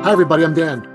Hi, everybody. I'm Dan.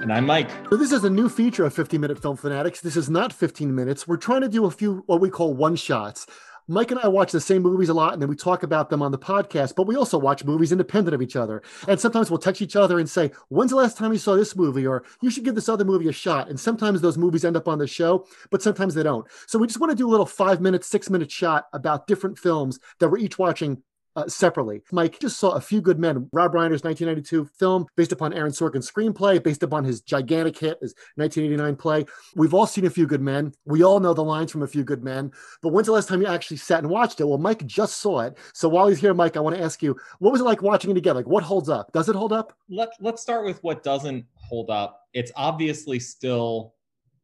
And I'm Mike. So, this is a new feature of 15 Minute Film Fanatics. This is not 15 minutes. We're trying to do a few what we call one shots. Mike and I watch the same movies a lot and then we talk about them on the podcast, but we also watch movies independent of each other. And sometimes we'll text each other and say, When's the last time you saw this movie? Or you should give this other movie a shot. And sometimes those movies end up on the show, but sometimes they don't. So we just want to do a little five minute, six minute shot about different films that we're each watching uh, separately. Mike just saw A Few Good Men, Rob Reiner's 1992 film based upon Aaron Sorkin's screenplay, based upon his gigantic hit, his 1989 play. We've all seen A Few Good Men. We all know the lines from A Few Good Men. But when's the last time you actually sat and watched it? Well, Mike just saw it. So while he's here, Mike, I want to ask you, what was it like watching it again? Like, what holds up? Does it hold up? Let, let's start with what doesn't hold up. It's obviously still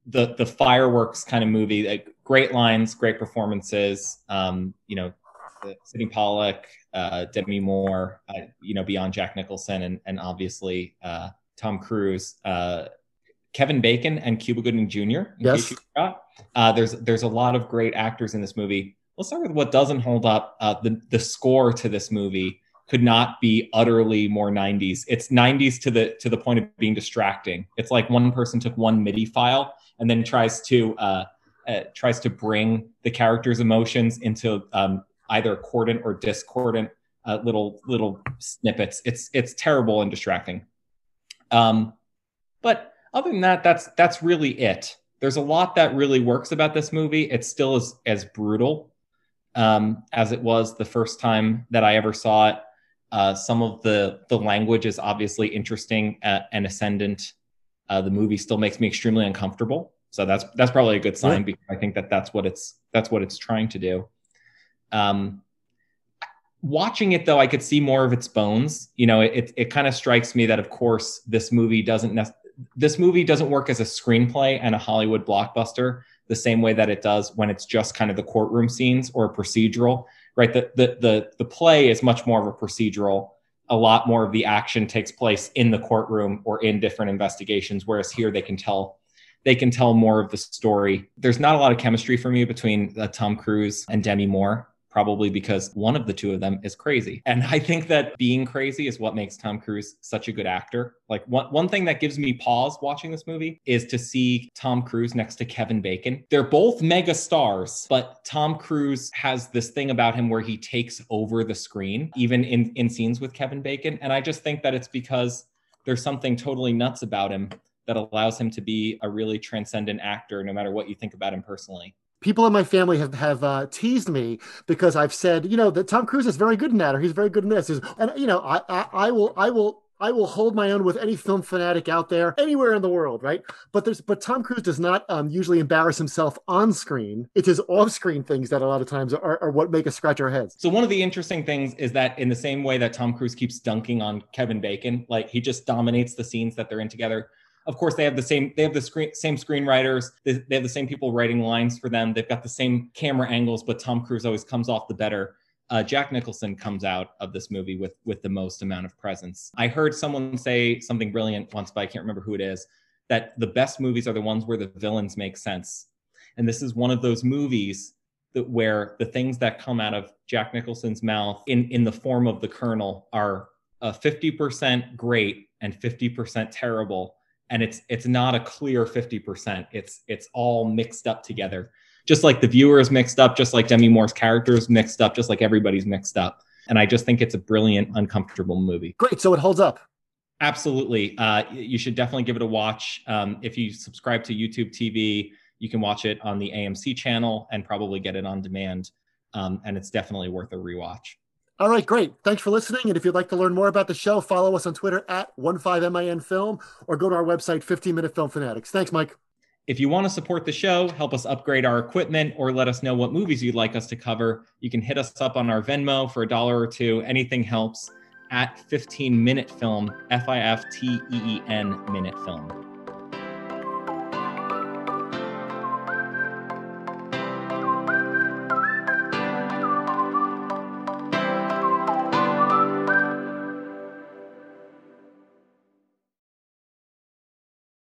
the the fireworks kind of movie. Like great lines, great performances. Um, you know, Sydney Pollack, uh, Demi Moore, uh, you know, beyond Jack Nicholson and, and obviously uh, Tom Cruise, uh, Kevin Bacon, and Cuba Gooding Jr. yes. Uh, there's there's a lot of great actors in this movie. Let's start with what doesn't hold up. Uh, the the score to this movie could not be utterly more 90s. It's 90s to the to the point of being distracting. It's like one person took one MIDI file and then tries to uh, uh, tries to bring the character's emotions into um, either accordant or discordant uh, little little snippets. It's it's terrible and distracting. Um, but other than that, that's that's really it. There's a lot that really works about this movie. It's still as as brutal um, as it was the first time that I ever saw it. Uh, some of the the language is obviously interesting uh, and ascendant. Uh, the movie still makes me extremely uncomfortable, so that's that's probably a good sign yeah. because I think that that's what it's that's what it's trying to do. Um, watching it though, I could see more of its bones. You know, it it kind of strikes me that of course this movie doesn't this movie doesn't work as a screenplay and a Hollywood blockbuster the same way that it does when it's just kind of the courtroom scenes or a procedural, right? The the the the play is much more of a procedural. A lot more of the action takes place in the courtroom or in different investigations, whereas here they can tell they can tell more of the story. There's not a lot of chemistry for me between uh, Tom Cruise and Demi Moore probably because one of the two of them is crazy. And I think that being crazy is what makes Tom Cruise such a good actor. Like one, one thing that gives me pause watching this movie is to see Tom Cruise next to Kevin Bacon. They're both mega stars, but Tom Cruise has this thing about him where he takes over the screen, even in, in scenes with Kevin Bacon. And I just think that it's because there's something totally nuts about him that allows him to be a really transcendent actor, no matter what you think about him personally people in my family have have uh, teased me because I've said, you know, that Tom Cruise is very good in that, or he's very good in this. And you know, I, I, I will I will I will hold my own with any film fanatic out there anywhere in the world, right? But there's but Tom Cruise does not um, usually embarrass himself on screen. It's off-screen things that a lot of times are, are what make us scratch our heads. So one of the interesting things is that in the same way that Tom Cruise keeps dunking on Kevin Bacon, like he just dominates the scenes that they're in together of course, they have the same they have the screen, same screenwriters. They, they have the same people writing lines for them. They've got the same camera angles, but Tom Cruise always comes off the better. Uh, Jack Nicholson comes out of this movie with with the most amount of presence. I heard someone say something brilliant once, but I can't remember who it is. That the best movies are the ones where the villains make sense, and this is one of those movies that where the things that come out of Jack Nicholson's mouth in in the form of the Colonel are uh, 50% great and 50% terrible and it's it's not a clear 50% it's it's all mixed up together. Just like the viewer is mixed up just like demi moore's character is mixed up just like everybody's mixed up. And i just think it's a brilliant uncomfortable movie. Great so it holds up. Absolutely. Uh, you should definitely give it a watch. Um, if you subscribe to youtube tv you can watch it on the amc channel and probably get it on demand. Um, and it's definitely worth a rewatch all right, great. Thanks for listening. And if you'd like to learn more about the show, follow us on Twitter at 15MIN Film or go to our website, 15 Minute Film Fanatics. Thanks, Mike. If you want to support the show, help us upgrade our equipment, or let us know what movies you'd like us to cover, you can hit us up on our Venmo for a dollar or two. Anything helps at 15 Minute Film, F I F T E E N Minute Film.